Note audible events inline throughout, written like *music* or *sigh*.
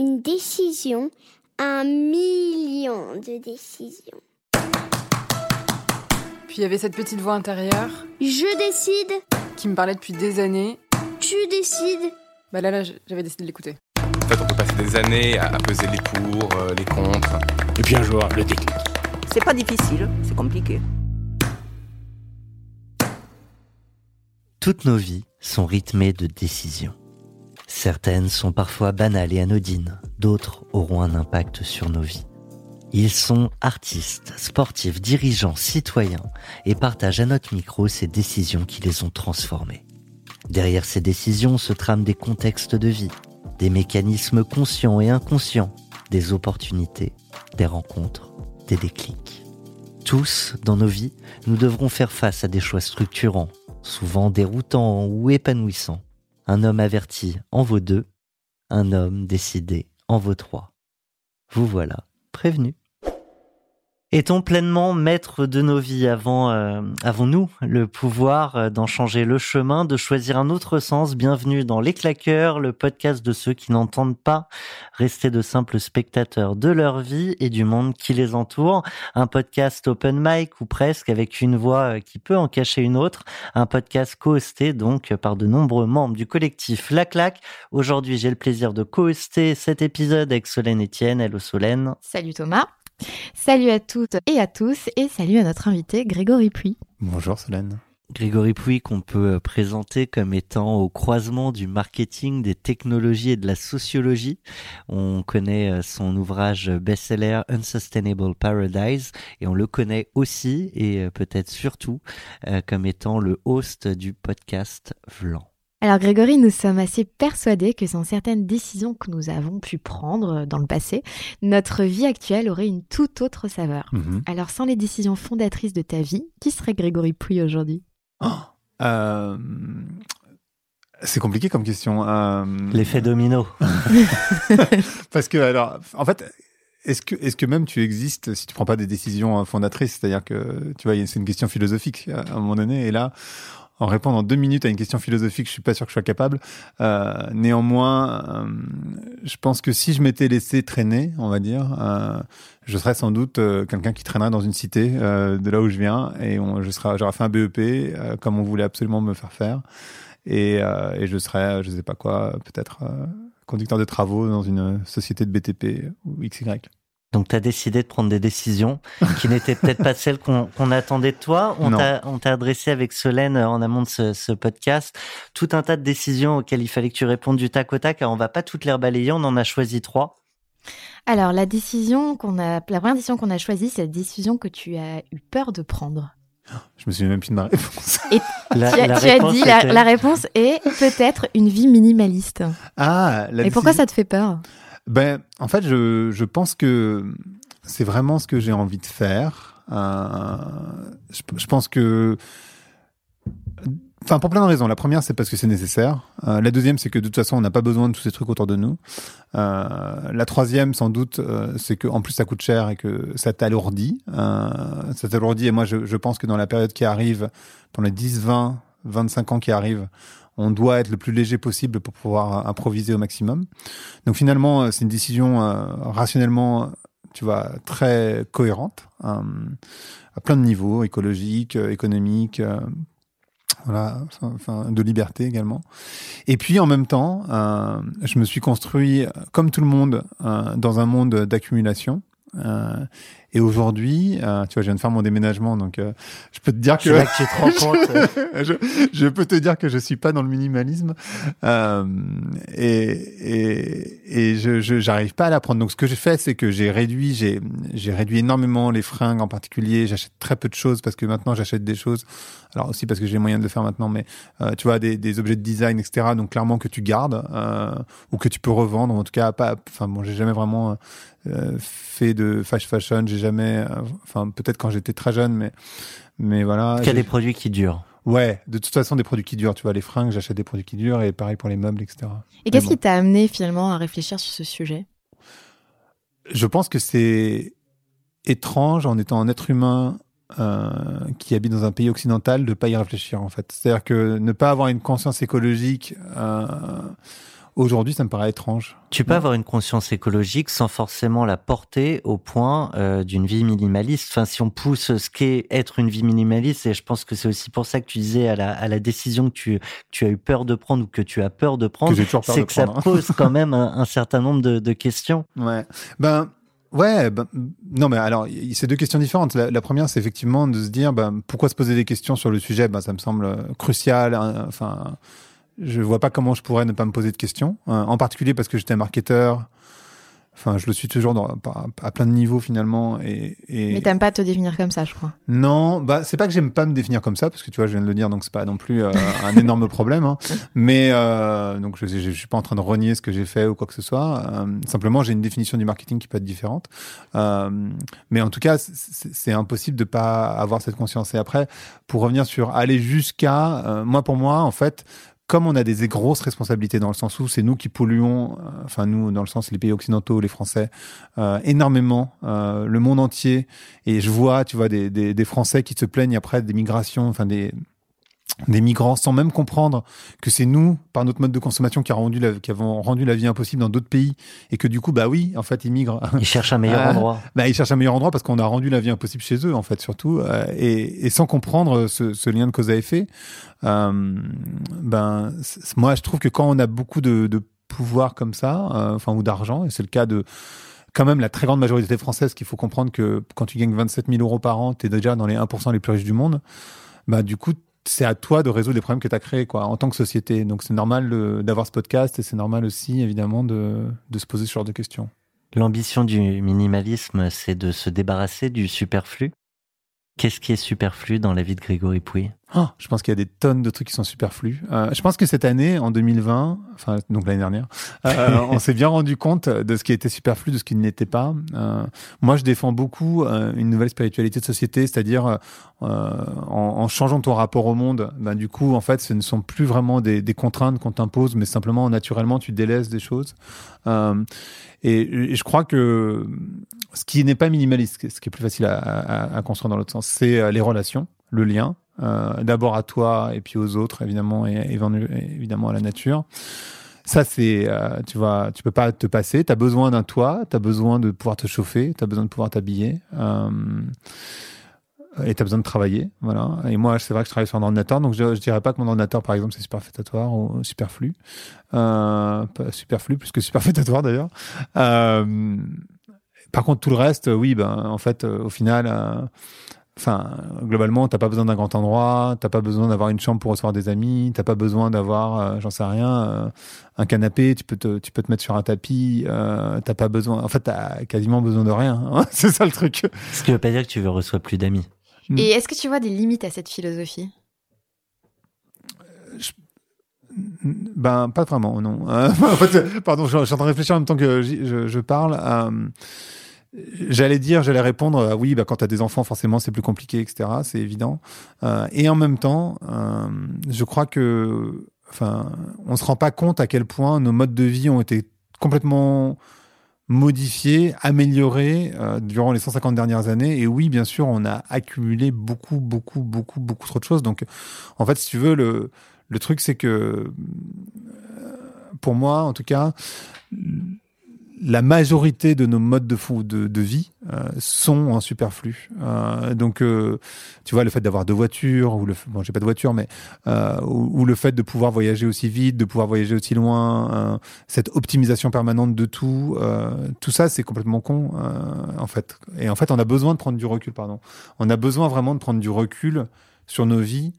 Une décision, un million de décisions. Puis il y avait cette petite voix intérieure Je décide, qui me parlait depuis des années. tu décides. Bah là, là, j'avais décidé de l'écouter. En fait, on peut passer des années à, peser les pour, euh, les contre. Et puis un jour, le déclic. C'est pas difficile, c'est compliqué. Toutes nos vies sont rythmées de décisions. Certaines sont parfois banales et anodines, d'autres auront un impact sur nos vies. Ils sont artistes, sportifs, dirigeants, citoyens et partagent à notre micro ces décisions qui les ont transformés. Derrière ces décisions se trament des contextes de vie, des mécanismes conscients et inconscients, des opportunités, des rencontres, des déclics. Tous, dans nos vies, nous devrons faire face à des choix structurants, souvent déroutants ou épanouissants. Un homme averti en vaut deux, un homme décidé en vaut trois. Vous voilà prévenu. Est-on pleinement maître de nos vies avant, euh, avons-nous le pouvoir euh, d'en changer le chemin, de choisir un autre sens? Bienvenue dans Les Claqueurs, le podcast de ceux qui n'entendent pas rester de simples spectateurs de leur vie et du monde qui les entoure. Un podcast open mic ou presque avec une voix euh, qui peut en cacher une autre. Un podcast co-hosté donc par de nombreux membres du collectif La Claque. Aujourd'hui, j'ai le plaisir de co-hoster cet épisode avec Solène Etienne. Hello Solène. Salut Thomas. Salut à toutes et à tous et salut à notre invité Grégory Puy. Bonjour Solène. Grégory Pouy qu'on peut euh, présenter comme étant au croisement du marketing, des technologies et de la sociologie. On connaît euh, son ouvrage best-seller Unsustainable Paradise et on le connaît aussi et euh, peut-être surtout comme étant le host du podcast Vlan. Alors Grégory, nous sommes assez persuadés que sans certaines décisions que nous avons pu prendre dans le passé, notre vie actuelle aurait une toute autre saveur. Mhm. Alors sans les décisions fondatrices de ta vie, qui serait Grégory Puy aujourd'hui? Euh, c'est compliqué comme question. euh, L'effet domino. *laughs* Parce que, alors, en fait, est-ce que, est-ce que même tu existes si tu prends pas des décisions euh, fondatrices? C'est-à-dire que, tu vois, c'est une question philosophique à un moment donné. Et là, en répondant en deux minutes à une question philosophique, je suis pas sûr que je sois capable. Euh, néanmoins, euh, je pense que si je m'étais laissé traîner, on va dire, euh, je serais sans doute euh, quelqu'un qui traînerait dans une cité de là où je viens et je serais, j'aurais fait un BEP comme on voulait absolument me faire faire. Et, et je serais, je sais pas quoi, peut-être conducteur de travaux dans une société de BTP ou XY. Donc tu as décidé de prendre des décisions qui n'étaient peut-être pas celles qu'on attendait de toi. On t'a on t'a adressé avec Solène euh, en amont de ce, ce podcast tout un tas de décisions auxquelles il fallait que tu répondes du tac au tac. Alors on va pas toutes les rebalayer, on en a choisi trois. Alors la décision qu'on a, la première décision qu'on a choisie, c'est la décision que tu as eu peur de prendre. Je me souviens même plus de ma réponse. *laughs* La, tu as, la tu as réponse dit la, la réponse est peut-être une vie minimaliste. Ah, la Et pourquoi ça te fait peur? Ben, en fait, je, je pense que c'est vraiment ce que j'ai envie de faire. Euh, je, pense que. Enfin, pour plein de raisons. La première, c'est parce que c'est nécessaire. Euh, la deuxième, c'est que de toute façon, on n'a pas besoin de tous ces trucs autour de nous. Euh, la troisième, sans doute, c'est que en plus, ça coûte cher et que ça t'alourdit. Ça t'alourdit. Et moi, je, je pense que dans la période qui arrive, dans les 10, 20, 25 ans qui arrivent, on doit être le plus léger possible pour pouvoir improviser au maximum. Donc finalement, euh, c'est une décision euh, rationnellement, tu vois, très cohérente, euh, à plein de niveaux, écologique, euh, économique, euh, voilà, enfin, de liberté également. Et puis en même temps, euh, je me suis construit, euh, comme tout le monde, euh, dans un monde d'accumulation. Euh, Et aujourd'hui, euh, tu vois, je viens de faire mon déménagement, donc euh, je peux te dire que C'est là que tu te rends compte. *laughs* je, je peux te dire que je suis pas dans le minimalisme euh, et et, et je je- j'arrive pas à l'apprendre. Donc ce que j'ai fait, c'est que j'ai réduit j'ai j'ai réduit énormément les fringues en particulier. J'achète très peu de choses parce que maintenant j'achète des choses. Alors aussi parce que j'ai les moyens de le faire maintenant, mais euh, tu vois des, des objets de design etc. Donc clairement que tu gardes euh, ou que tu peux revendre. En tout cas pas. Enfin bon, j'ai jamais vraiment euh, fait de fast fashion. J'ai jamais. euh, Enfin peut-être quand j'étais très jeune, mais mais voilà. Qu'il y a J'ai- des produits qui durent. Ouais, de toute façon, des produits qui durent. Tu vois, les fringues, j'achète des produits qui durent et pareil pour les meubles, etc. Et qu'est-ce bon. qui t'a amené finalement à réfléchir sur ce sujet? Je pense que c'est étrange en étant un être humain euh, qui habite dans un pays occidental de pas y réfléchir en fait. C'est-à-dire que ne pas avoir une conscience écologique euh, aujourd'hui, ça me paraît étrange. Tu peux avoir une conscience écologique sans forcément la porter au point euh, d'une vie minimaliste. Enfin, si on pousse ce qu'est être une vie minimaliste, et je pense que c'est aussi pour ça que tu disais à la, à la décision que tu, que tu as eu peur de prendre ou que tu as peur de prendre, Que peur c'est que ça hein. pose quand *laughs* même un, un certain nombre de, de questions. Ouais. Ben ouais. Ben, non, mais alors c'est deux questions différentes. La, la première, c'est effectivement de se dire, ben pourquoi se poser des questions sur le sujet? Ben ça me semble euh, crucial. hein, Enfin, je vois pas comment je pourrais ne pas me poser de questions. hein, en particulier parce que j'étais un marketeur. Enfin, je le suis toujours dans, à, à plein de niveaux finalement. Et, et... Mais t'aimes pas te définir comme ça, je crois. Non, bah c'est pas que j'aime pas me définir comme ça parce que tu vois, je viens de le dire, donc c'est pas non plus euh, un énorme *laughs* problème. hein. Mais euh, donc je, je, je suis pas en train de renier ce que j'ai fait ou quoi que ce soit. Euh, simplement, j'ai une définition du marketing qui peut être différente. Mais en tout cas, c'est- impossible de pas avoir cette conscience. Et après, pour revenir sur aller jusqu'à, moi pour moi, en fait. Comme on a des grosses responsabilités dans le sens où c'est nous qui polluons, euh, enfin nous dans le sens les pays occidentaux, les Français, euh, énormément, euh, le monde entier, et je vois, tu vois, des, des, des Français qui se plaignent après des migrations, enfin des des migrants sans même comprendre que c'est nous, par notre mode de consommation, qui, a rendu la, qui avons rendu la vie impossible dans d'autres pays et que du coup, bah oui, en fait, ils migrent. Ils cherchent un meilleur *laughs* endroit. Bah, ils cherchent un meilleur endroit parce qu'on a rendu la vie impossible chez eux, en fait, surtout, euh, et, et sans comprendre ce, ce lien de cause à effet. Euh, ben, moi, je trouve que quand on a beaucoup de, de pouvoir comme ça, euh, enfin, ou d'argent, et c'est le cas de quand même la très grande majorité française, qu'il faut comprendre que quand tu gagnes 27 000 euros par an, tu es déjà dans les 1% les plus riches du monde. Bah, du coup, c'est à toi de résoudre les problèmes que tu as créés, quoi, en tant que société. Donc, c'est normal d'avoir ce podcast et c'est normal aussi, évidemment, de, de se poser ce genre de questions. L'ambition du minimalisme, c'est de se débarrasser du superflu. Qu'est-ce qui est superflu dans la vie de Grégory Pouy Oh, je pense qu'il y a des tonnes de trucs qui sont superflus. Euh, je pense que cette année, en 2020, enfin donc l'année dernière, *laughs* euh, on s'est bien rendu compte de ce qui était superflu, de ce qui ne l'était pas. Euh, moi, je défends beaucoup euh, une nouvelle spiritualité de société, c'est-à-dire euh, en, en changeant ton rapport au monde, ben, du coup, en fait, ce ne sont plus vraiment des, des contraintes qu'on t'impose, mais simplement naturellement, tu délaisses des choses. Euh, et, et je crois que ce qui n'est pas minimaliste, ce qui est plus facile à, à- à construire dans l'autre sens, c'est euh, les relations, le lien, euh, d'abord à toi et puis aux autres, évidemment, et, et évidemment à la nature. Ça, c'est, euh, tu vois, tu peux pas te passer. Tu as besoin d'un toit, tu as besoin de pouvoir te chauffer, tu as besoin de pouvoir t'habiller. Euh, et tu as besoin de travailler, voilà. Et moi, c'est vrai que je travaille sur un ordinateur, donc je, je dirais pas que mon ordinateur, par exemple, c'est superfétatoire ou superflu, superflu plus que superfétatoire d'ailleurs. Par contre, tout le reste, oui, ben, en fait, au final, enfin, globalement, t'as pas besoin d'un grand endroit, t'as pas besoin d'avoir une chambre pour recevoir des amis, t'as pas besoin d'avoir, euh, j'en sais rien, euh, un canapé, tu peux te, tu peux te mettre sur un tapis, euh, t'as pas besoin, en fait, t'as quasiment besoin de rien. hein. *laughs* c'est ça le truc. Ce qui veut pas dire que tu veux reçois plus d'amis. Mm. Et est-ce que tu vois des limites à cette philosophie? Ben, pas vraiment, non. Euh, *laughs* en fait, pardon, je, je suis en train de réfléchir en même temps que je parle. J'allais dire, j'allais répondre, euh, oui, bah, quand tu as des enfants, forcément, c'est plus compliqué, etc. C'est évident. Euh, et en même temps, euh, je crois que, enfin, on se rend pas compte à quel point nos modes de vie ont été complètement modifiés, améliorés euh, durant les 150 dernières années. Et oui, bien sûr, on a accumulé beaucoup, beaucoup, beaucoup, beaucoup trop de choses. Donc, en fait, si tu veux, le, le truc, c'est que, euh, pour moi, en tout cas, la majorité de nos modes de, de, vie euh, sont en superflu. Euh, donc, euh, tu vois, le fait d'avoir deux voitures, ou le, bon, j'ai pas de voiture, mais euh, ou, le fait de pouvoir voyager aussi vite, de pouvoir voyager aussi loin, euh, cette optimisation permanente de tout, euh, tout ça, c'est complètement con, en fait. Et en fait, on a besoin de prendre du recul, pardon. On a besoin vraiment de prendre du recul sur nos vies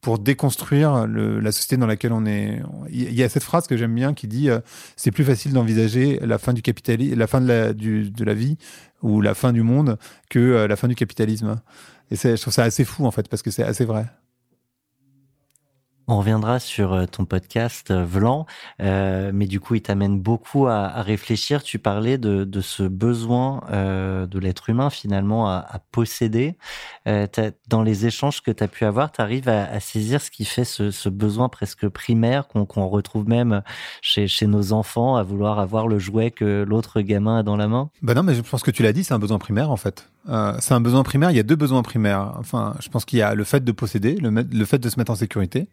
pour déconstruire le- la société dans laquelle on est. Il y a cette phrase que j'aime bien qui dit euh, c'est plus facile d'envisager la fin du capitalisme, la fin de la, du, de la vie ou la fin du monde que euh, la fin du capitalisme. Et je trouve ça assez fou en fait parce que c'est assez vrai. On reviendra sur euh, ton podcast euh, Vlan, euh, mais du coup, il t'amène beaucoup à, réfléchir. Tu parlais de, ce besoin de l'être humain finalement à, posséder. Dans les échanges que tu as pu avoir, tu arrives à, saisir ce qui fait ce, besoin presque primaire qu'on retrouve même chez, nos enfants, à vouloir avoir le jouet que l'autre gamin a dans la main? Bah non, mais je pense que tu l'as dit, c'est un besoin primaire en fait. C'est un besoin primaire. Il y a deux besoins primaires. Enfin, je pense qu'il y a le fait de posséder, le fait de se mettre en sécurité.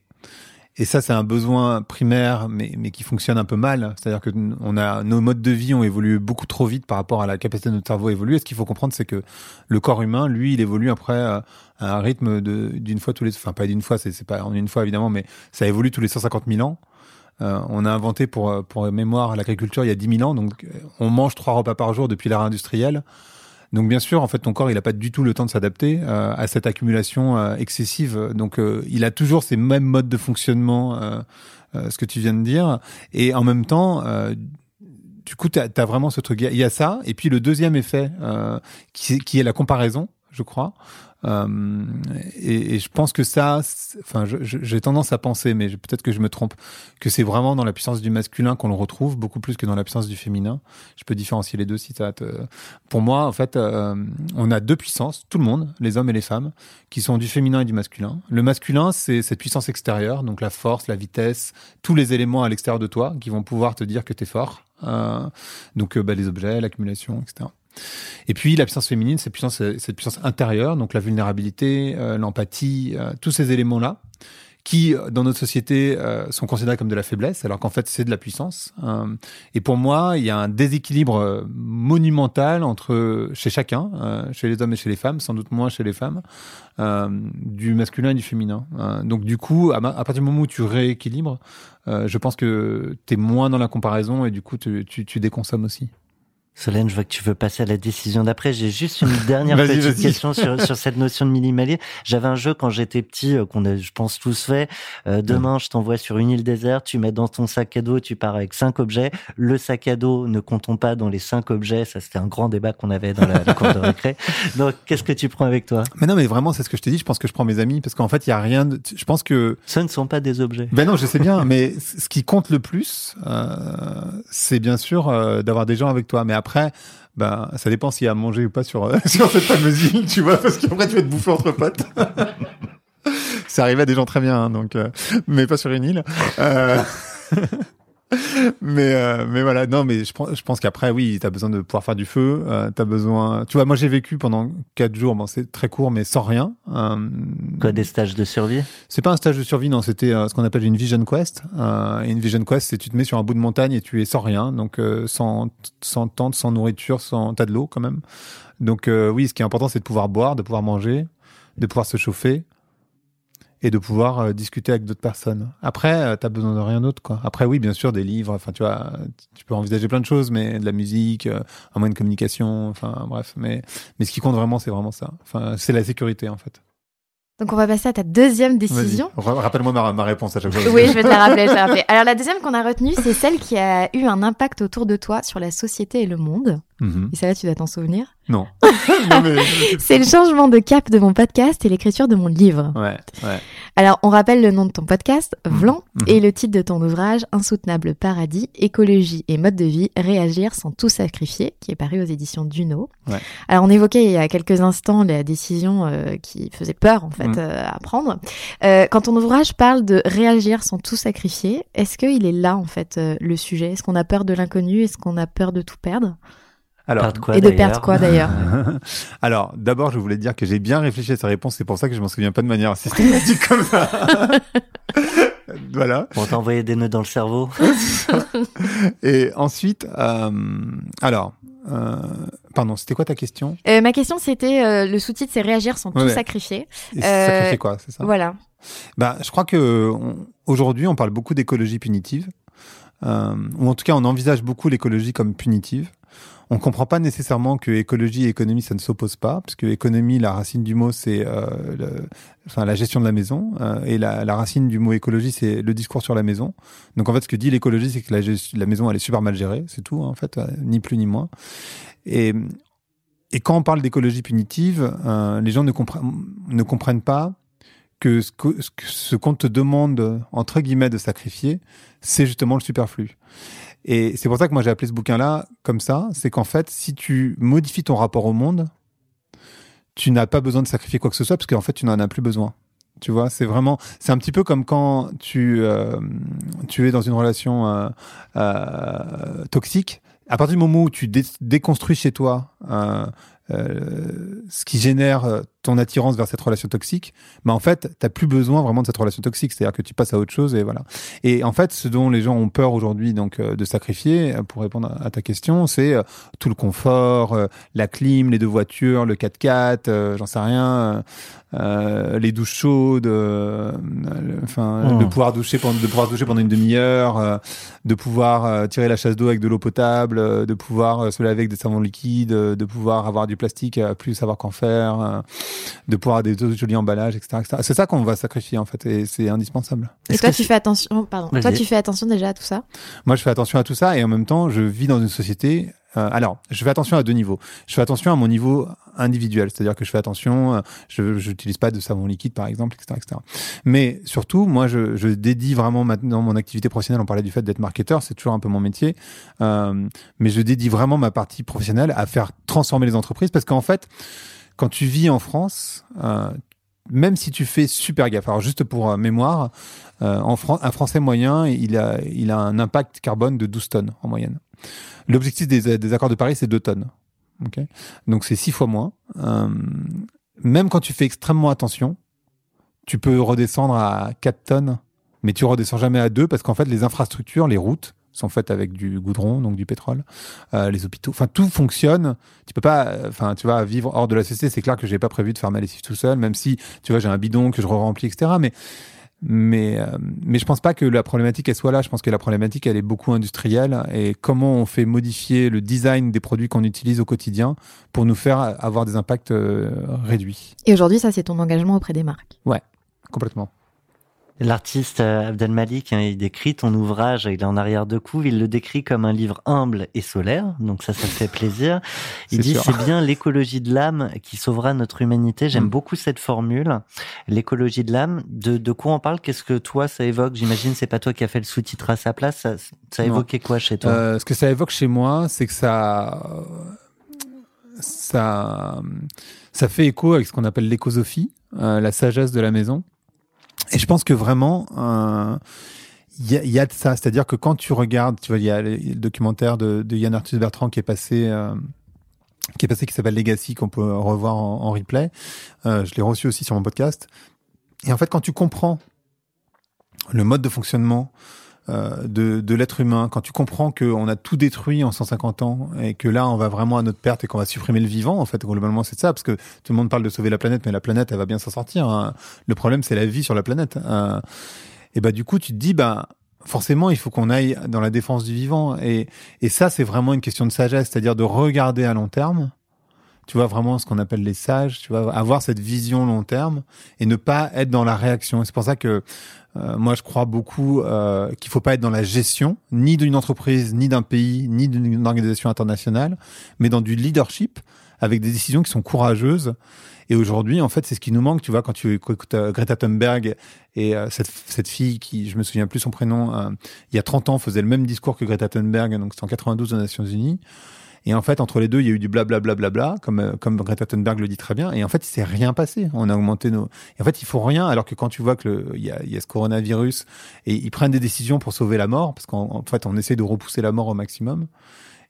Et ça, c'est un besoin primaire, mais, mais qui fonctionne un peu mal. C'est-à-dire que on a nos modes de vie ont évolué beaucoup trop vite par rapport à la capacité de notre cerveau à évoluer. Et ce qu'il faut comprendre, c'est que le corps humain, lui, il évolue après euh, à un rythme d'une fois tous les, enfin pas d'une fois, c'est pas en une fois évidemment, mais ça évolue tous les 150 000 ans. Euh, on a inventé pour pour mémoire l'agriculture il y a 10 000 ans, donc on mange trois repas par jour depuis l'ère industrielle. Donc bien sûr, en fait, ton corps, il a pas du tout le temps de s'adapter euh, à cette accumulation euh, excessive. Donc euh, il a toujours ces mêmes modes de fonctionnement, ce que tu viens de dire, et en même temps. du coup, tu as, vraiment ce truc. Il y a ça, et puis le deuxième effet, qui est la comparaison, je crois. Euh, et, je pense que ça, enfin, j'ai tendance à penser, mais peut-être que je me trompe, que c'est vraiment dans la puissance du masculin qu'on le retrouve beaucoup plus que dans la puissance du féminin. Je peux différencier les deux si te... Pour moi, en fait, euh, on a deux puissances, tout le monde, les hommes et les femmes, qui sont du féminin et du masculin. Le masculin, c'est cette puissance extérieure, donc la force, la vitesse, tous les éléments à l'extérieur de toi qui vont pouvoir te dire que tu es fort. Euh, donc, bah, les objets, l'accumulation, etc. Et puis la puissance féminine, c'est puissance, cette puissance intérieure, donc la vulnérabilité, euh, l'empathie, euh, tous ces éléments-là, qui euh, dans notre société sont considérés comme de la faiblesse, alors qu'en fait c'est de la puissance. Euh, et pour moi, il y a un déséquilibre monumental entre chez chacun, chez les hommes et chez les femmes, sans doute moins chez les femmes, du masculin et du féminin. Euh, donc du coup, à, partir du moment où tu rééquilibres, je pense que tu es moins dans la comparaison et du coup tu, tu déconsommes aussi. Solène, je vois que tu veux passer à la décision d'après. J'ai juste une *laughs* dernière petite question sur, sur cette notion de minimalisme. J'avais un jeu quand j'étais petit, euh, qu'on a, je pense, tous fait. Euh, demain, je t'envoie sur une île déserte, tu mets dans ton sac à dos, tu pars avec cinq objets. Le sac à dos ne comptons pas dans les cinq objets. Ça, c'était un grand débat qu'on avait dans la, la cour de récré. *laughs* Donc, qu'est-ce que tu prends avec toi? Mais non, mais vraiment, c'est ce que je t'ai dit. Je pense que je prends mes amis parce qu'en fait, il y a rien. De... Je pense que Ce ne sont pas des objets. Ben non, je sais bien, *laughs* mais ce qui compte le plus, euh, c'est bien sûr d'avoir des gens avec toi. Mais après, ben, ça dépend s'il y a à manger ou pas sur, euh, *laughs* sur cette fameuse île, tu vois, parce qu'après tu vas te bouffer entre potes. *laughs* c'est arrivé à des gens très bien, hein, donc, euh, mais pas sur une île. Euh, *laughs* mais euh, mais voilà, non, mais je, pense- je pense qu'après, oui, t'as besoin de pouvoir faire du feu. Euh, t'as besoin. Tu vois, moi j'ai vécu pendant quatre jours. Bon, c'est très court, mais sans rien. Euh, Quoi, des stages de survie? C'est pas un stage de survie, non. C'était euh, ce qu'on appelle une vision quest. Euh, une vision quest, c'est tu te mets sur un bout de montagne et tu es sans rien, donc euh, sans sans tente, sans nourriture, sans t'as de l'eau quand même. Donc euh, oui, ce qui est important, c'est de pouvoir boire, de pouvoir manger, de pouvoir se chauffer et de pouvoir euh, discuter avec d'autres personnes. Après, euh, t'as besoin de rien d'autre, quoi. Après, oui, bien sûr, des livres. Enfin, tu vois, tu peux envisager plein de choses, mais de la musique, euh, un moyen de communication. Enfin, bref. Mais mais ce qui compte vraiment, c'est vraiment ça. Enfin, c'est la sécurité, en fait. Donc on va passer à ta deuxième décision. Rappelle-moi ma, ma réponse à chaque fois. Oui, je vais te la rappeler, je vais te la rappeler. Alors la deuxième qu'on a retenue, c'est celle qui a eu un impact autour de toi sur la société et le monde. Mhm. Et ça là, tu dois t'en souvenir. Non. *laughs* non mais... C'est le changement de cap de mon podcast et l'écriture de mon livre. Ouais, ouais. Alors, on rappelle le nom de ton podcast, Vlan, Mhm. et le titre de ton ouvrage, Insoutenable paradis, écologie et mode de vie, réagir sans tout sacrifier, qui est paru aux éditions Duno. Ouais. Alors, on évoquait il y a quelques instants la décision euh, qui faisait peur, en fait, Mhm. euh, à prendre. Euh, quand ton ouvrage parle de réagir sans tout sacrifier, est-ce qu'il est là, en fait, le sujet? Est-ce qu'on a peur de l'inconnu? Est-ce qu'on a peur de tout perdre? Alors, quoi, Et de perdre quoi, d'ailleurs *laughs* Alors, d'abord, je voulais dire que j'ai bien réfléchi à ces réponses. C'est pour ça que je m'en souviens pas de manière systématique comme ça. *laughs* voilà. On t'a envoyé des nœuds dans le cerveau. *laughs* Et ensuite, euh, alors, euh, pardon, c'était quoi ta question? Euh, ma question, c'était euh, le sous-titre, c'est réagir sans Ouais, tout ouais. sacrifier. Et Euh, Sacrifier quoi, c'est ça? Voilà. Bah, je crois que on- aujourd'hui, on parle beaucoup d'écologie punitive, euh, ou en tout cas, on envisage beaucoup l'écologie comme punitive. On comprend pas nécessairement que écologie et économie ça ne s'oppose pas, parce que économie, la racine du mot c'est euh, enfin la gestion de la maison, euh, et la, la racine du mot écologie c'est le discours sur la maison. Donc en fait, ce que dit l'écologie, c'est que la, la maison elle est super mal gérée, c'est tout hein, en fait, euh, ni plus ni moins. Et et quand on parle d'écologie punitive, euh, les gens ne comprennent ne comprennent pas que- ce qu'on te demande, entre guillemets, de sacrifier, c'est justement le superflu. Et c'est pour ça que moi j'ai appelé ce bouquin-là comme ça, c'est qu'en fait, si tu modifies ton rapport au monde, tu n'as pas besoin de sacrifier quoi que ce soit, parce qu'en fait, tu n'en as plus besoin. Tu vois, c'est vraiment, c'est un petit peu comme quand tu, euh, tu es dans une relation euh, euh, toxique. À partir du moment où tu dé- déconstruis chez toi euh, euh, ce qui génère ton attirance vers cette relation toxique, bah en fait, t'as plus besoin vraiment de cette relation toxique. C'est-à-dire que tu passes à autre chose et voilà. Et en fait, ce dont les gens ont peur aujourd'hui, donc euh, de sacrifier, euh, pour répondre à ta question, c'est euh, tout le confort, euh, la clim, les deux voitures, le 4x4, euh, j'en sais rien, les douches chaudes, enfin, Hmm. de pouvoir doucher pendant, de pouvoir doucher pendant une demi-heure, de pouvoir tirer la chasse d'eau avec de l'eau potable, de pouvoir se laver avec des savons liquides, de pouvoir avoir du plastique à plus savoir qu'en faire, de pouvoir avoir des jolis emballages, etc. etc. C'est ça qu'on va sacrifier en fait, et c'est indispensable. Et toi, que tu fais attention. Pardon. Toi, tu fais attention déjà à tout ça? Moi, je fais attention à tout ça et en même temps, je vis dans une société. euh, alors, je fais attention à deux niveaux. Je fais attention à mon niveau individuel, c'est-à-dire que je fais attention. je n'utilise pas de savon liquide, par exemple, etc., etc. Mais surtout, moi, je, je dédie vraiment maintenant mon activité professionnelle. On parlait du fait d'être marketeur, c'est toujours un peu mon métier, euh, mais je dédie vraiment ma partie professionnelle à faire transformer les entreprises parce qu'en fait, quand tu vis en France. euh, même si tu fais super gaffe, alors juste pour euh, mémoire, euh, un Français moyen, il a, il un impact carbone de 12 tonnes en moyenne. L'objectif des, accords de Paris, c'est 2 tonnes. Ok? Donc c'est 6 fois moins. Même quand tu fais extrêmement attention, tu peux redescendre à 4 tonnes, mais tu redescends jamais à 2 parce qu'en fait, les infrastructures, les routes, sont faites avec du goudron, donc du pétrole, euh, les hôpitaux, enfin tout fonctionne. Tu peux pas, euh, enfin tu vois, vivre hors de la société. C'est clair que j'ai pas prévu de faire ma lessive tout seul, même si tu vois j'ai un bidon que je re-remplis, etc. Mais mais euh, mais je pense pas que la problématique elle soit là. Je pense que la problématique elle est beaucoup industrielle et comment on fait modifier le design des produits qu'on utilise au quotidien pour nous faire avoir des impacts euh, réduits. Et aujourd'hui, ça, c'est ton engagement auprès des marques. Complètement. L'artiste euh, Abdel Malik, hein, il décrit ton ouvrage, il est en arrière de couve, il le décrit comme un livre humble et solaire, donc ça, ça fait plaisir. *laughs* Il dit c'est bien l'écologie de l'âme qui sauvera notre humanité. J'aime Mm. beaucoup cette formule, l'écologie de l'âme. De, de quoi on parle? Qu'est-ce que toi ça évoque? J'imagine c'est pas toi qui as fait le sous-titre à sa place. Ça, évoquait quoi chez toi? Euh, ce que ça évoque chez moi, c'est que ça, ça, ça fait écho avec ce qu'on appelle l'écosophie, euh, la sagesse de la maison. Et je pense que vraiment, euh, il y, a, il y a de ça. C'est-à-dire que quand tu regardes, tu vois, il y a le documentaire de, de Yann Arthus Bertrand qui est passé. euh, qui est passé, qui s'appelle Legacy, qu'on peut revoir en, en replay. Euh, je l'ai reçu aussi sur mon podcast. Et en fait, quand tu comprends le mode de fonctionnement euh, de, de l'être humain, quand tu comprends qu'on a tout détruit en 150 ans et que là on va vraiment à notre perte et qu'on va supprimer le vivant, en fait globalement c'est ça, parce que tout le monde parle de sauver la planète, mais la planète elle va bien s'en sortir. hein. Le problème c'est la vie sur la planète. Euh, et bah du coup tu te dis bah forcément il faut qu'on aille dans la défense du vivant et, et ça c'est vraiment une question de sagesse, c'est-à-dire de regarder à long terme. Tu vois vraiment ce qu'on appelle les sages, tu vois avoir cette vision long terme et ne pas être dans la réaction. C'est pour ça que euh, moi, je crois beaucoup euh, qu'il faut pas être dans la gestion, ni d'une entreprise, ni d'un pays, ni d'une organisation internationale, mais dans du leadership avec des décisions qui sont courageuses. Et aujourd'hui, en fait, c'est ce qui nous manque. Tu vois, quand tu écoutes euh, Greta Thunberg et euh, cette, cette fille qui, je me souviens plus son prénom, il y a 30 ans, faisait le même discours que Greta Thunberg, donc c'était en 92 aux Nations Unies. Et en fait, entre les deux, il y a eu du blablabla, bla, bla, bla, comme, euh, comme Greta Thunberg le dit très bien. Et en fait, il s'est rien passé. On a augmenté nos. En fait, il faut rien. Alors que quand tu vois que il y a, y a ce coronavirus et ils prennent des décisions pour sauver la mort, parce qu'en en fait, on essaie de repousser la mort au maximum.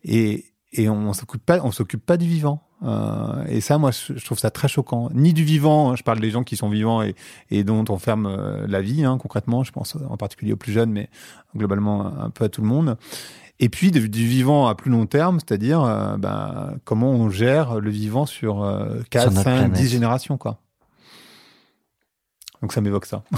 Et, et on s'occupe pas, on s'occupe pas du vivant. Euh, et ça, moi, je, je trouve ça très choquant. Ni du vivant. hein, je parle des gens qui sont vivants et, et dont on ferme euh, la vie, hein, concrètement. Je pense en particulier aux plus jeunes, mais globalement un peu à tout le monde Et puis du, du vivant à plus long terme, c'est-à-dire euh, bah, comment on gère le vivant sur euh, 4, Sur notre 5, planète. 10 générations. quoi. Donc ça m'évoque ça. *laughs*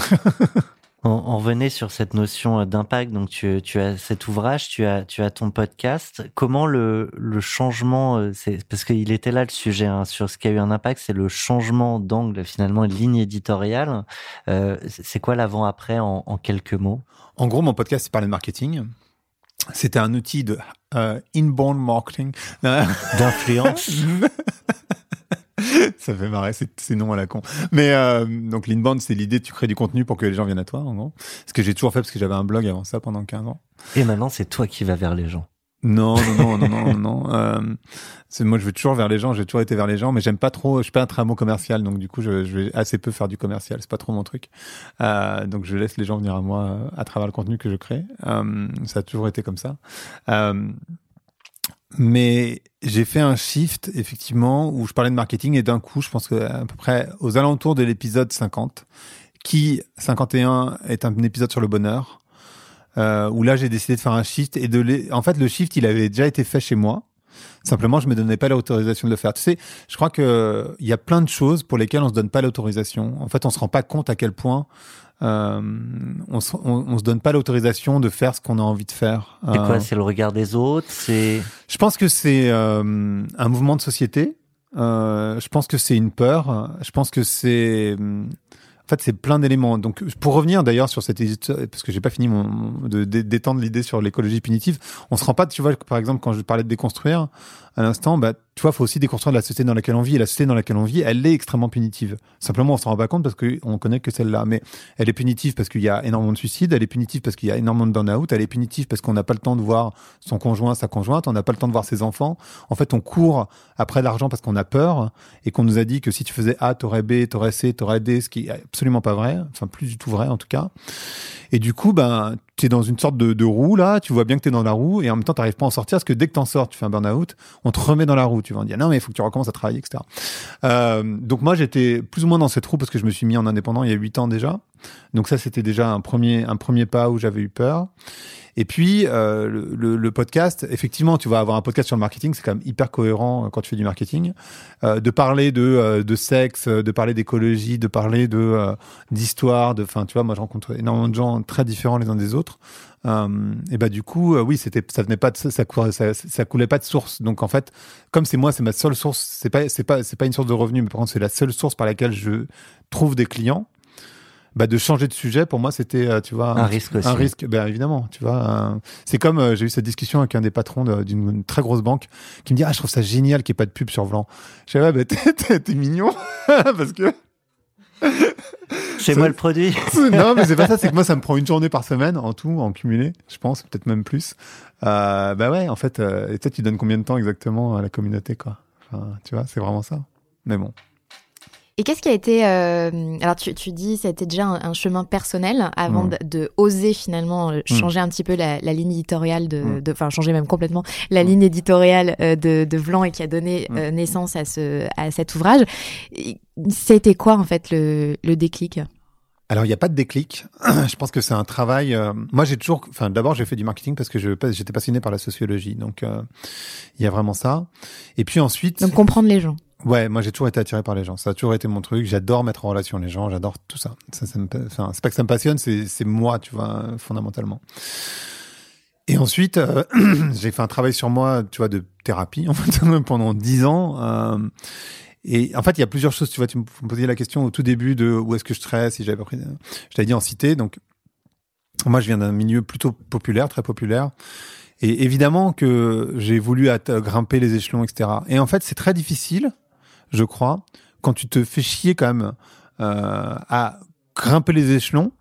On, on revenait sur cette notion euh, d'impact. Donc, tu, tu as cet ouvrage, tu as, tu as ton podcast. Comment le, le changement, euh, c'est parce qu'il était là le sujet hein, sur ce qui a eu un impact, c'est le changement d'angle finalement, de ligne éditoriale. Euh, c'est c'est quoi l'avant-après en, en quelques mots? En gros, mon podcast, il parlait de marketing. C'était un outil de euh, inbound marketing. *laughs* D'influence. *laughs* ça fait marrer, c'est non à la con. Mais euh, donc l'inbound, c'est l'idée, tu crées du contenu pour que les gens viennent à toi, en gros. Ce que j'ai toujours fait parce que j'avais un blog avant ça pendant 15 ans. Et maintenant, c'est toi qui vas vers les gens. Non, non, non, non, non. Euh, moi, je vais toujours vers les gens. J'ai toujours été vers les gens, mais j'aime pas trop. Je suis pas un très bon commercial, donc du coup, je, je vais assez peu faire du commercial. C'est pas trop mon truc. Euh, donc, je laisse les gens venir à moi à travers le contenu que je crée. Euh, ça a toujours été comme ça. Euh, mais j'ai fait un shift effectivement où je parlais de marketing et d'un coup, je pense que à peu près aux alentours de l'épisode 50, qui 51 est un épisode sur le bonheur euh, où là j'ai décidé de faire un shift et de les... en fait le shift il avait déjà été fait chez moi simplement je me donnais pas l'autorisation de le faire tu sais je crois que il y a plein de choses pour lesquelles on se donne pas l'autorisation en fait on se rend pas compte à quel point euh, on, se, on, on se donne pas l'autorisation de faire ce qu'on a envie de faire C'est Euh, quoi C'est le regard des autres C'est je pense que c'est euh, un mouvement de société. Euh, je pense que c'est une peur. Je pense que c'est en fait, c'est plein d'éléments. Donc, pour revenir d'ailleurs sur cette parce que j'ai pas fini de d'é- d'étendre l'idée sur l'écologie punitive, on se rend pas, tu vois, par exemple, quand je parlais de déconstruire à l'instant, bah, tu vois, faut aussi déconstruire la société dans laquelle on vit. Et la société dans laquelle on vit, elle est extrêmement punitive. Simplement, on s'en rend pas compte parce qu'on connaît que celle-là. Mais elle est punitive parce qu'il y a énormément de suicides, elle est punitive parce qu'il y a énormément de burn-out, elle est punitive parce qu'on n'a pas le temps de voir son conjoint, sa conjointe, on n'a pas le temps de voir ses enfants. En fait, on court après l'argent parce qu'on a peur et qu'on nous a dit que si tu faisais A, t'aurais B, t'aurais C, t'aurais D, ce qui est absolument pas vrai. Enfin, plus du tout vrai, en tout cas. Et du coup, ben, tu es dans une sorte de, roue, là, tu vois bien que tu es dans la roue, et en même temps, tu pas à en sortir, parce que dès que t'en sors, tu fais un burn-out, on te remet dans la roue. Tu vas en dire, non, mais il faut que tu recommences à travailler, etc. Euh, donc moi, j'étais plus ou moins dans cette roue, parce que je me suis mis en indépendant il y a huit ans déjà. Donc ça, c'était déjà un premier, un premier pas où j'avais eu peur. Et puis, euh, le, podcast, effectivement, tu vas avoir un podcast sur le marketing, c'est quand même hyper cohérent euh, quand tu fais du marketing. Euh, de parler de, de sexe, de parler d'écologie, de parler de d'histoire, de, enfin, tu vois, moi, je rencontre énormément de gens très différents les uns des autres. Et bah du coup, oui, c'était, ça venait pas ça, ça, ça coulait pas de source. Donc en fait, comme c'est moi, c'est ma seule source. C'est pas, c'est pas, c'est pas une source de revenus, mais par contre, c'est la seule source par laquelle je trouve des clients. Bah de changer de sujet, pour moi, c'était, euh, tu vois, Un risque aussi. Un risque, ben évidemment, tu vois. c'est comme euh, j'ai eu cette discussion avec un des patrons d'une très grosse banque qui me dit ah je trouve ça génial qu'il n'y ait pas de pub sur Vlan. Je dis ouais bah, *laughs* t'es, mignon *laughs* parce que *laughs* Chez Ça- moi le produit. non, mais c'est pas ça, c'est que moi, ça me prend une journée par semaine en tout, en cumulé, je pense, peut-être même plus. Euh, bah ouais, en fait, euh, et toi, tu donnes combien de temps exactement à la communauté, quoi? Enfin, Tu vois, c'est vraiment ça. Mais bon. Et qu'est-ce qui a été... euh, alors tu, tu dis ça a été déjà un, un chemin personnel avant Mm. de, de oser finalement euh, Mm. changer un petit peu la, la ligne éditoriale de... Mm. de- Enfin changer même complètement la Mm. ligne éditoriale euh, de, de Vlan et qui a donné naissance à, ce, à cet ouvrage. C'était quoi en fait le, le déclic? Alors, il n'y a pas de déclic. *clears throat* je pense que c'est un travail. euh, Moi, j'ai toujours. Enfin, d'abord, j'ai fait du marketing parce que j'étais passionné par la sociologie. Donc, euh, il y a vraiment ça. Et puis ensuite. Donc comprendre les gens. Ouais, moi j'ai toujours été attiré par les gens. Ça a toujours été mon truc. J'adore mettre en relation les gens. J'adore tout ça. ça, ça enfin, c'est pas que ça me passionne, c'est, moi, tu vois, fondamentalement. Et ensuite, euh, *clears throat* j'ai fait un travail sur moi, tu vois, de thérapie en fait, *laughs* pendant dix ans. euh, et en fait, il y a plusieurs choses. Tu vois, tu me posais la question au tout début de où est-ce que je serais si j'avais pris. Je t'avais dit en cité. Donc, moi, je viens d'un milieu plutôt populaire, très populaire. Et évidemment que j'ai voulu grimper les échelons, etc. Et en fait, c'est très difficile, je crois, quand tu te fais chier quand même euh, à grimper les échelons,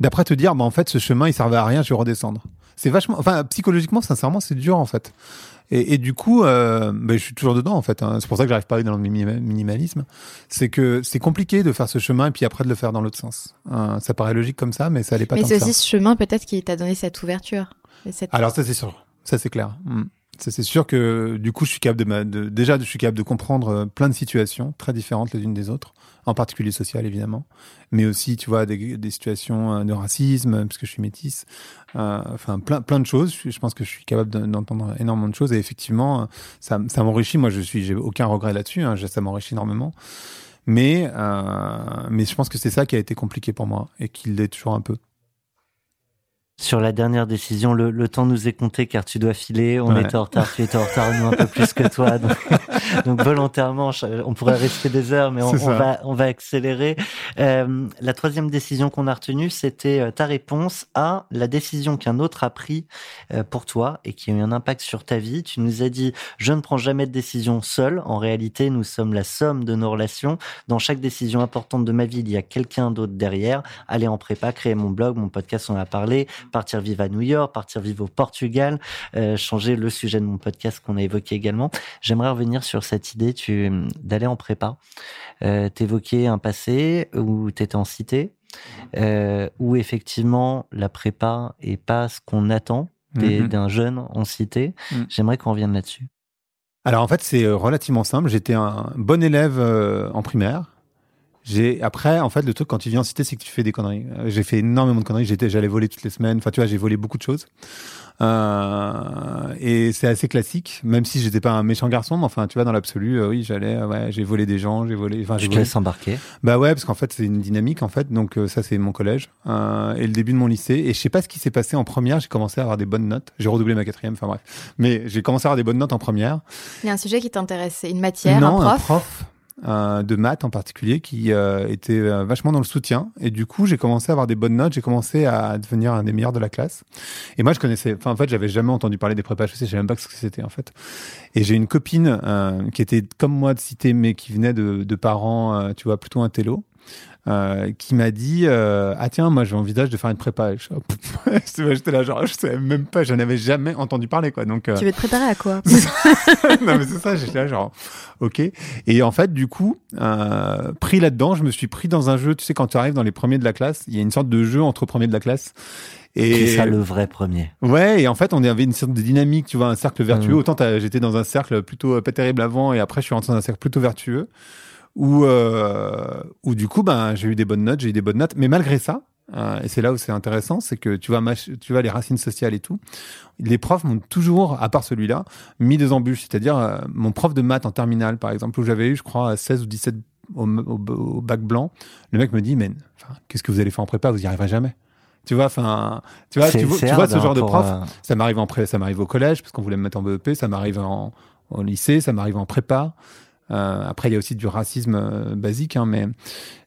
d'après te dire, bah, en fait, ce chemin, il servait à rien, je vais redescendre. C'est vachement, enfin, psychologiquement, sincèrement, c'est dur, en fait. Et, et du coup, euh, ben, je suis toujours dedans, en fait. hein. C'est pour ça que j'arrive pas à aller dans le minima- minimalisme. C'est que c'est compliqué de faire ce chemin et puis après de le faire dans l'autre sens. Euh, ça paraît logique comme ça, mais ça allait pas Mais c'est ça. aussi ce chemin peut-être qui t'a donné cette ouverture. cette- Alors ça c'est sûr, ça c'est clair. Mm. C'est sûr que du coup, je suis capable de, de- je suis capable de comprendre euh, plein de situations très différentes les unes des autres, en particulier sociales évidemment, mais aussi, tu vois, des, situations euh, de racisme parce que je suis métisse. Euh, enfin, plein, plein de choses. Je, pense que je suis capable de- d'entendre énormément de choses et effectivement, ça, ça m'enrichit. Moi, je suis, j'ai aucun regret là-dessus. hein, ça m'enrichit énormément. Mais, mais je pense que c'est ça qui a été compliqué pour moi et qui l'est toujours un peu. Sur la dernière décision, le, le temps nous est compté car tu dois filer. On Ouais. était en retard, tu étais en retard, nous un peu plus que toi. *laughs* Donc, donc volontairement, on pourrait rester des heures, mais on, va, on va accélérer. Euh, la troisième décision qu'on a retenue, c'était euh, ta réponse à la décision qu'un autre a pris euh, pour toi et qui a eu un impact sur ta vie. Tu nous as dit, je ne prends jamais de décision seul. En réalité, nous sommes la somme de nos relations. Dans chaque décision importante de ma vie, il y a quelqu'un d'autre derrière. Aller en prépa, créer mon blog, mon podcast, on en a parlé partir vivre à New York, partir vivre au Portugal, euh, changer le sujet de mon podcast qu'on a évoqué également. J'aimerais revenir sur cette idée tu, d'aller en prépa. Euh, T'évoquais un passé où tu étais en cité, euh, où effectivement la prépa est pas ce qu'on attend Mhm. d'un jeune en cité. Mhm. J'aimerais qu'on revienne là-dessus. Alors en fait, c'est euh, relativement simple. J'étais un bon élève en primaire. J'ai après en fait le truc quand tu viens en cité c'est que tu fais des conneries. Euh, J'ai fait énormément de conneries. J'étais j'allais voler toutes les semaines. Enfin tu vois j'ai volé beaucoup de choses. Euh, et c'est assez classique. Même si j'étais pas un méchant garçon, mais enfin tu vois dans l'absolu euh, oui j'allais euh, ouais j'ai volé des gens j'ai volé. Enfin Je j'ai te laisse embarquer. Bah ouais, parce qu'en fait, c'est une dynamique, en fait. Donc, euh, ça, c'est mon collège. Euh, et le début de mon lycée. Et je sais pas ce qui s'est passé en première. J'ai commencé à avoir des bonnes notes. J'ai redoublé ma quatrième, enfin bref. Mais j'ai commencé à avoir des bonnes notes en première. Il y a un sujet qui t'intéresse, c'est une matière, non, un prof. de maths en particulier qui euh, était euh, vachement dans le soutien. Et du coup, j'ai commencé à avoir des bonnes notes. J'ai commencé à devenir un des meilleurs de la classe. Et moi, je connaissais. Enfin, en fait, j'avais jamais entendu parler des prépas HEC. Je savais même pas ce que c'était, en fait. Et j'ai une copine euh, qui était comme moi de cité, mais qui venait de, parents, tu vois, plutôt un. Euh, qui m'a dit euh, ah tiens moi j'envisage de faire une prépa *laughs* j'étais là genre je savais même pas j'en avais jamais entendu parler quoi. Donc euh, Tu veux te préparer à quoi? *laughs* Non mais c'est ça j'étais là genre ok. Et en fait du coup euh, pris là-dedans je me suis pris dans un jeu. Tu sais quand tu arrives dans les premiers de la classe il y a une sorte de jeu entre premiers de la classe. Et C'est ça le vrai premier. Ouais, et en fait, on avait une sorte de dynamique, tu vois, un cercle vertueux. Mhm. Autant j'étais dans un cercle plutôt pas terrible avant, et après, je suis rentré dans un cercle plutôt vertueux, où, euh, où du coup, ben, j'ai eu des bonnes notes, j'ai eu des bonnes notes. Mais malgré ça, euh, et c'est là où c'est intéressant, c'est que tu vois, tu vois les racines sociales et tout. Les profs m'ont toujours, à part celui-là, mis des embûches. C'est-à-dire, euh, mon prof de maths en terminale, par exemple, où j'avais eu, je crois, 16 ou 17 au, au- au bac blanc, le mec me dit, mais qu'est-ce que vous allez faire en prépa? Vous y arriverez jamais. Tu vois, enfin, tu vois, tu vois, tu vois ce genre de prof. euh, Ça m'arrive en pré, ça m'arrive au collège parce qu'on voulait me mettre en BEP, ça m'arrive en, lycée, ça m'arrive en prépa. Euh, après, il y a aussi du racisme euh, basique, hein, mais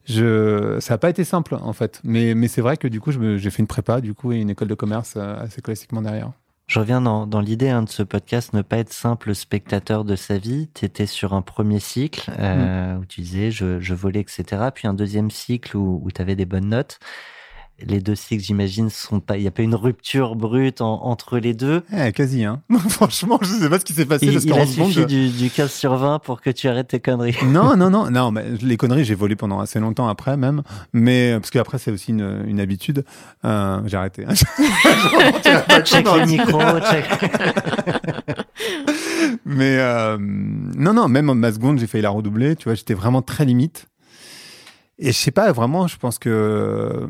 je, ça n'a pas été simple en fait. Mais, mais c'est vrai que du coup, j'ai fait une prépa, du coup, et une école de commerce euh, assez classiquement derrière. Je reviens dans, dans l'idée hein, de ce podcast, ne pas être simple spectateur de sa vie. Tu étais sur un premier cycle euh, où tu disais je, je volais, etc. Puis un deuxième cycle où, où tu avais des bonnes notes. Les deux cycles, j'imagine, sont pas. Il n'y a pas une rupture brute en- entre les deux. Eh, quasi, hein. *laughs* Franchement, je sais pas ce qui s'est passé Il, parce il a suffi du, du 15 sur 20 pour que tu arrêtes tes conneries. *laughs* Non, non, non, *laughs* non, mais les conneries, j'ai volé pendant assez longtemps après même, mais parce qu'après c'est aussi une, une habitude. Euh, j'ai arrêté. check les micros, check. Mais euh, non, non, même en ma seconde, j'ai failli la redoubler. Tu vois, j'étais vraiment très limite. Et je sais pas, vraiment, je pense que euh,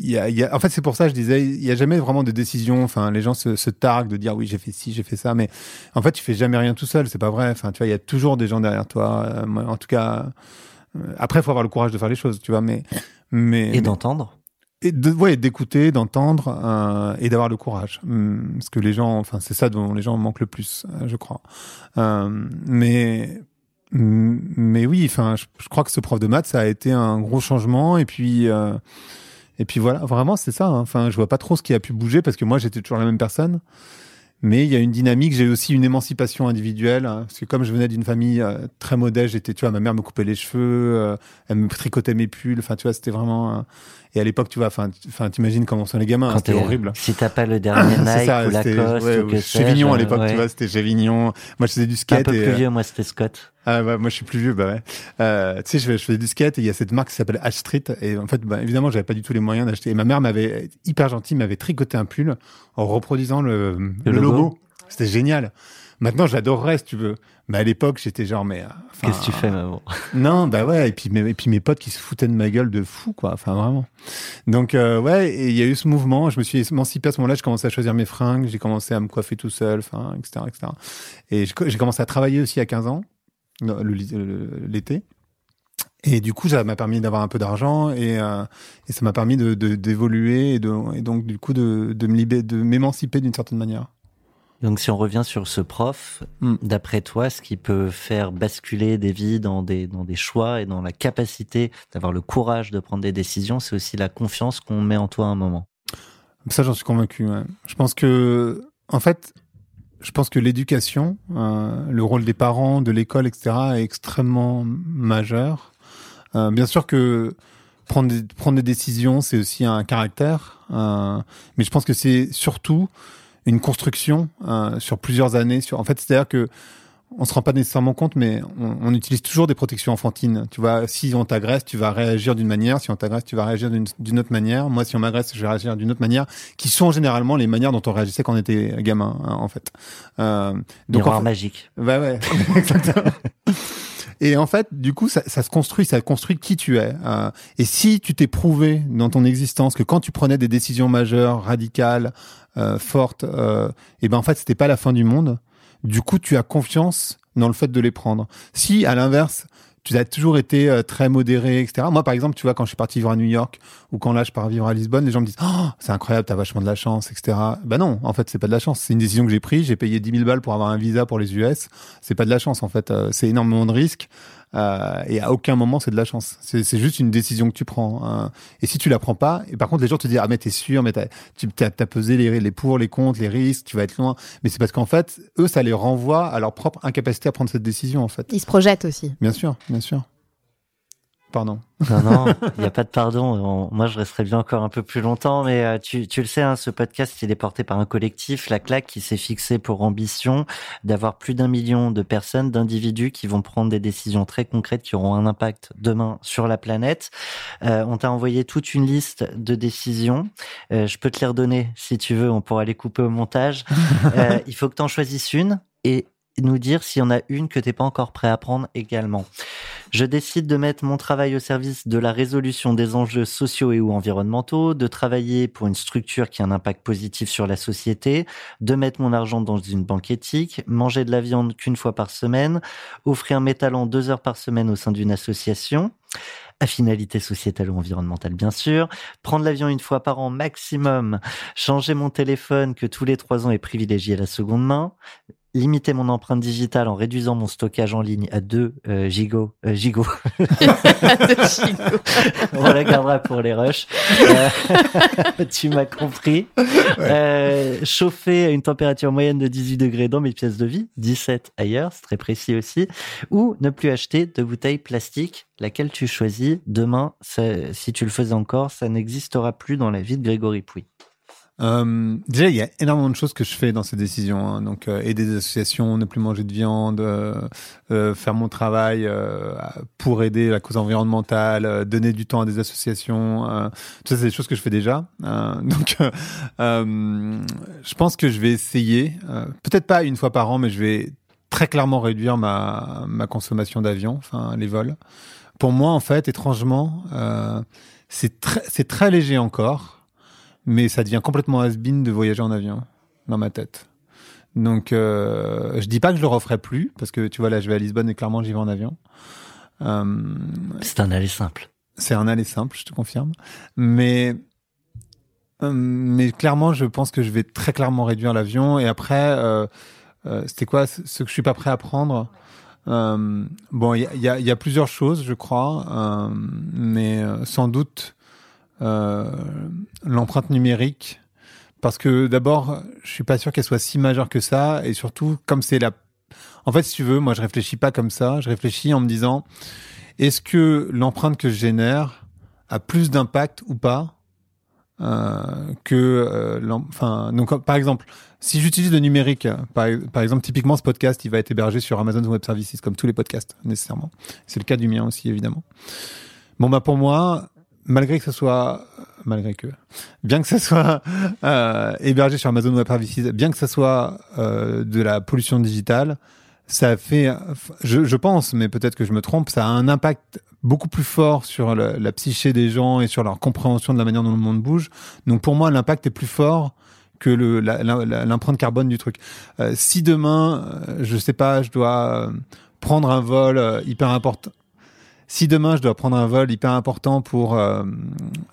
il y y a- en fait, c'est pour ça que je disais, il y a jamais vraiment de décision. Enfin, les gens se, se targuent de dire oui, j'ai fait ci, j'ai fait ça, mais en fait, tu fais jamais rien tout seul. C'est pas vrai. Enfin, tu vois, il y a toujours des gens derrière toi. Euh, en tout cas, euh, après, faut avoir le courage de faire les choses, tu vois. Mais, mais Et d'entendre. et de ouais d'écouter d'entendre euh, et d'avoir le courage Hum, parce que les gens enfin c'est ça dont les gens manquent le plus euh, je crois euh, mais mais oui enfin je, crois que ce prof de maths ça a été un gros changement et puis euh, et puis voilà vraiment c'est ça hein. enfin je vois pas trop ce qui a pu bouger parce que moi j'étais toujours la même personne mais il y a une dynamique, j'ai aussi une émancipation individuelle, hein, parce que comme je venais d'une famille euh, très modeste, j'étais, tu vois, ma mère me coupait les cheveux, euh, elle me tricotait mes pulls, enfin, tu vois, c'était vraiment. Et à l'époque, tu vois, enfin, t'imagines comment sont les gamins, hein, c'était horrible. Si t'as pas le dernier *laughs* Nike ça, ou Lacoste ouais, ou que à l'époque, ouais. tu vois, c'était chez Vignon. Moi, je faisais du Un skate. peu et, plus euh, vieux, moi, c'était Scott. ah ouais, moi je suis plus vieux, bah ouais. Euh, tu sais, je, fais- je faisais du skate et il y a cette marque qui s'appelle H Street et en fait, bah, évidemment, j'avais pas du tout les moyens d'acheter. Et ma mère m'avait hyper gentil, m'avait tricoté un pull en reproduisant le, le, logo. logo. C'était génial. Maintenant, j'adorerais, si tu veux. Mais à l'époque, j'étais genre, mais. euh, enfin, Qu'est-ce que tu fais, maman? *laughs* Non, bah ouais, et puis, mes, et puis mes potes qui se foutaient de ma gueule de fou, quoi. Enfin, vraiment. Donc, euh, ouais, et il y a eu ce mouvement. Je me suis émancipé à ce moment-là. Je commençais à choisir mes fringues. J'ai commencé à me coiffer tout seul, enfin, etc., etc. Et j'ai commencé à travailler aussi à 15 ans, l'été. Et du coup, ça m'a permis d'avoir un peu d'argent et, euh, et ça m'a permis de, de- d'évoluer et, donc, du coup, de, de m'émanciper d'une certaine manière. Donc si on revient sur ce prof, Mm. d'après toi, ce qui peut faire basculer des vies dans des, dans des choix et dans la capacité d'avoir le courage de prendre des décisions, c'est aussi la confiance qu'on met en toi à un moment. Ça, j'en suis convaincu. ouais. Je pense que, en fait, je pense que l'éducation, euh, le rôle des parents, de l'école, etc., est extrêmement majeur. Euh, bien sûr que prendre des, prendre des décisions, c'est aussi un caractère, euh, mais je pense que c'est surtout une construction euh, sur plusieurs années. Sur, en fait, c'est-à-dire que on se rend pas nécessairement compte, mais on, on utilise toujours des protections enfantines. Tu vois, si on t'agresse, tu vas réagir d'une manière. Si on t'agresse, tu vas réagir d'une d'une autre manière. Moi, si on m'agresse, je vais réagir d'une autre manière, qui sont généralement les manières dont on réagissait quand on était gamin, hein, en fait. Euh, Miroir en fait- magique. Ouais, ouais, *laughs* exactement. Et en fait, du coup, ça, se construit, ça construit qui tu es. Euh, et si tu t'es prouvé dans ton existence que quand tu prenais des décisions majeures, radicales, euh, fortes, euh, et ben en fait, c'était pas la fin du monde. Du coup, tu as confiance dans le fait de les prendre. Si, à l'inverse, tu as toujours été euh, très modéré, etc. Moi, par exemple, tu vois, quand je suis parti vivre à New York ou quand là, je pars vivre à Lisbonne, les gens me disent oh, c'est incroyable, t'as vachement de la chance, etc. Ben non, en fait, c'est pas de la chance. C'est une décision que j'ai prise. J'ai payé 10 000 balles pour avoir un visa pour les US. C'est pas de la chance, en fait. Euh, c'est énormément de risques. Euh, et à aucun moment c'est de la chance. C'est juste une décision que tu prends. hein. Et si tu la prends pas, et par contre les gens te disent ah mais t'es sûr, mais t'as tu t'as, t'as pesé les, les pour, les contre, les risques, tu vas être loin. Mais c'est parce qu'en fait eux ça les renvoie à leur propre incapacité à prendre cette décision en fait. Ils se projettent aussi. Bien sûr, bien sûr. Pardon. Non, non, *laughs* il n'y a pas de pardon. On- moi, je resterai bien encore un peu plus longtemps, mais euh, tu, tu le sais, hein, ce podcast, il est porté par un collectif, La Claque, qui s'est fixé pour ambition d'avoir plus d'un million de personnes, d'individus qui vont prendre des décisions très concrètes qui auront un impact demain sur la planète. Euh, on t'a envoyé toute une liste de décisions. Euh, je peux te les redonner si tu veux, on pourra les couper au montage. *laughs* Il faut que tu en choisisses une et nous dire s'il y en a une que t'es pas encore prêt à prendre également. Je décide de mettre mon travail au service de la résolution des enjeux sociaux et ou environnementaux, de travailler pour une structure qui a un impact positif sur la société, de mettre mon argent dans une banque éthique, manger de la viande qu'une fois par semaine, offrir mes talents deux heures par semaine au sein d'une association, à finalité sociétale ou environnementale bien sûr, prendre l'avion une fois par an maximum, changer mon téléphone que tous les trois ans est privilégié à la seconde main, limiter mon empreinte digitale en réduisant mon stockage en ligne à 2 euh, gigots, euh, gigots. *laughs* On la gardera pour les rushs. Euh, *laughs* tu m'as compris. Euh, chauffer à une température moyenne de 18 degrés dans mes pièces de vie, 17 ailleurs, c'est très précis aussi. Ou ne plus acheter de bouteilles plastiques, laquelle tu choisis? Demain, ça- si tu le faisais encore, ça n'existera plus dans la vie de Grégory Pouy. Euh, déjà, il y a énormément de choses que je fais dans ces décisions. hein. Donc, euh, aider des associations, ne plus manger de viande, euh, euh, faire mon travail euh, pour aider la cause environnementale, euh, donner du temps à des associations. tout ça, c'est des choses que je fais déjà. *laughs* Donc, je pense que je vais essayer, peut-être pas une fois par an, mais je vais très clairement réduire ma, ma consommation d'avion, enfin les vols. Pour moi, en fait, étrangement, c'est c'est très léger encore mais ça devient complètement has-been de voyager en avion dans ma tête. Donc, euh, je dis pas que je le referai plus parce que tu vois là, je vais à Lisbonne et clairement j'y vais en avion. Euh, C'est un aller simple. c'est un aller simple, je te confirme. Mais euh, mais clairement, je pense que je vais très clairement réduire l'avion. Et après, euh, c'était quoi ce que je suis pas prêt à prendre? Bon, il y a, y a- y a plusieurs choses, je crois, mais sans doute l'empreinte numérique. Parce que d'abord, je suis pas sûr qu'elle soit si majeure que ça, et surtout comme c'est la. En fait, si tu veux, moi, je réfléchis pas comme ça. Je réfléchis en me disant, est-ce que l'empreinte que je génère a plus d'impact ou pas euh, que euh, enfin donc par exemple si j'utilise le numérique euh, par, par exemple typiquement ce podcast il va être hébergé sur Amazon Web Services comme tous les podcasts nécessairement c'est le cas du mien aussi évidemment bon bah pour moi malgré que ce soit, malgré que, bien que ce soit euh, hébergé sur Amazon Web Services, bien que ce soit euh, de la pollution digitale, ça fait, je, je pense, mais peut-être que je me trompe, ça a un impact beaucoup plus fort sur la, psyché des gens et sur leur compréhension de la manière dont le monde bouge. Donc pour moi, l'impact est plus fort que le, l'empreinte carbone du truc. Euh, si demain, euh, je sais pas, je dois euh, prendre un vol hyper important. Si demain je dois prendre un vol hyper important pour euh,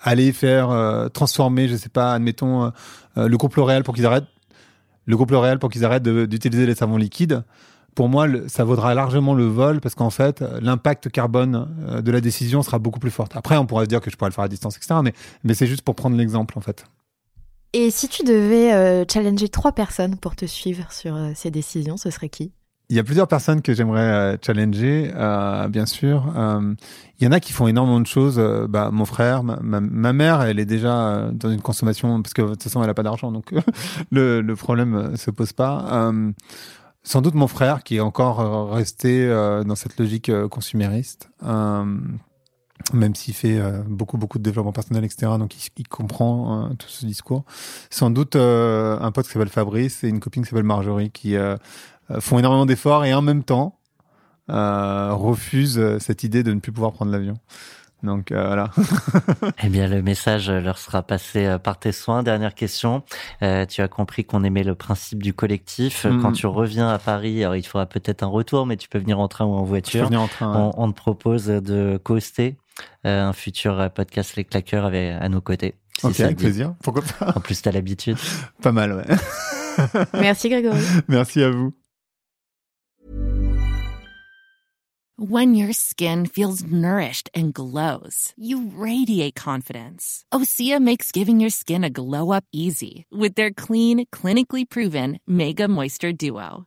aller faire transformer, je sais pas, admettons le groupe L'Oréal pour qu'ils arrêtent, le L'Oréal pour qu'ils arrêtent d'utiliser les savons liquides, pour moi, ça vaudra largement le vol parce qu'en fait, l'impact carbone de la décision sera beaucoup plus fort. Après, on pourrait se dire que je pourrais le faire à distance, etc. Mais, c'est juste pour prendre l'exemple, en fait. Et si tu devais euh, challenger trois personnes pour te suivre sur euh, ces décisions, ce serait qui? Il y a plusieurs personnes que j'aimerais euh, challenger, euh, bien sûr. Euh, il y en a qui font énormément de choses. bah, mon frère, ma, ma, mère, elle est déjà dans une consommation parce que de toute façon, elle a pas d'argent, donc *laughs* le, le problème se pose pas. sans doute mon frère, qui est encore resté dans cette logique consumériste même s'il fait euh, beaucoup beaucoup de développement personnel, etc. Donc il, il comprend euh, tout ce discours. Sans doute euh, un pote qui s'appelle Fabrice et une copine qui s'appelle Marjorie qui font énormément d'efforts et en même temps refusent cette idée de ne plus pouvoir prendre l'avion. Donc voilà. *laughs* eh bien, le message leur sera passé par tes soins. Dernière question. Euh, tu as compris qu'on aimait le principe du collectif. Mm. Quand tu reviens à Paris, alors il faudra peut-être un retour, mais tu peux venir en train ou en voiture. Je peux venir en train. On, on te propose de coaster euh, un futur podcast Les Claqueurs avec, à nos côtés. Si ok, avec plaisir. Pourquoi pas? En plus, t'as l'habitude. *laughs* pas mal, ouais. *laughs* Merci Grégory. Merci à vous. When your skin feels nourished and glows, you radiate confidence. Osea makes giving your skin a glow up easy with their clean, clinically proven Mega Moisture Duo.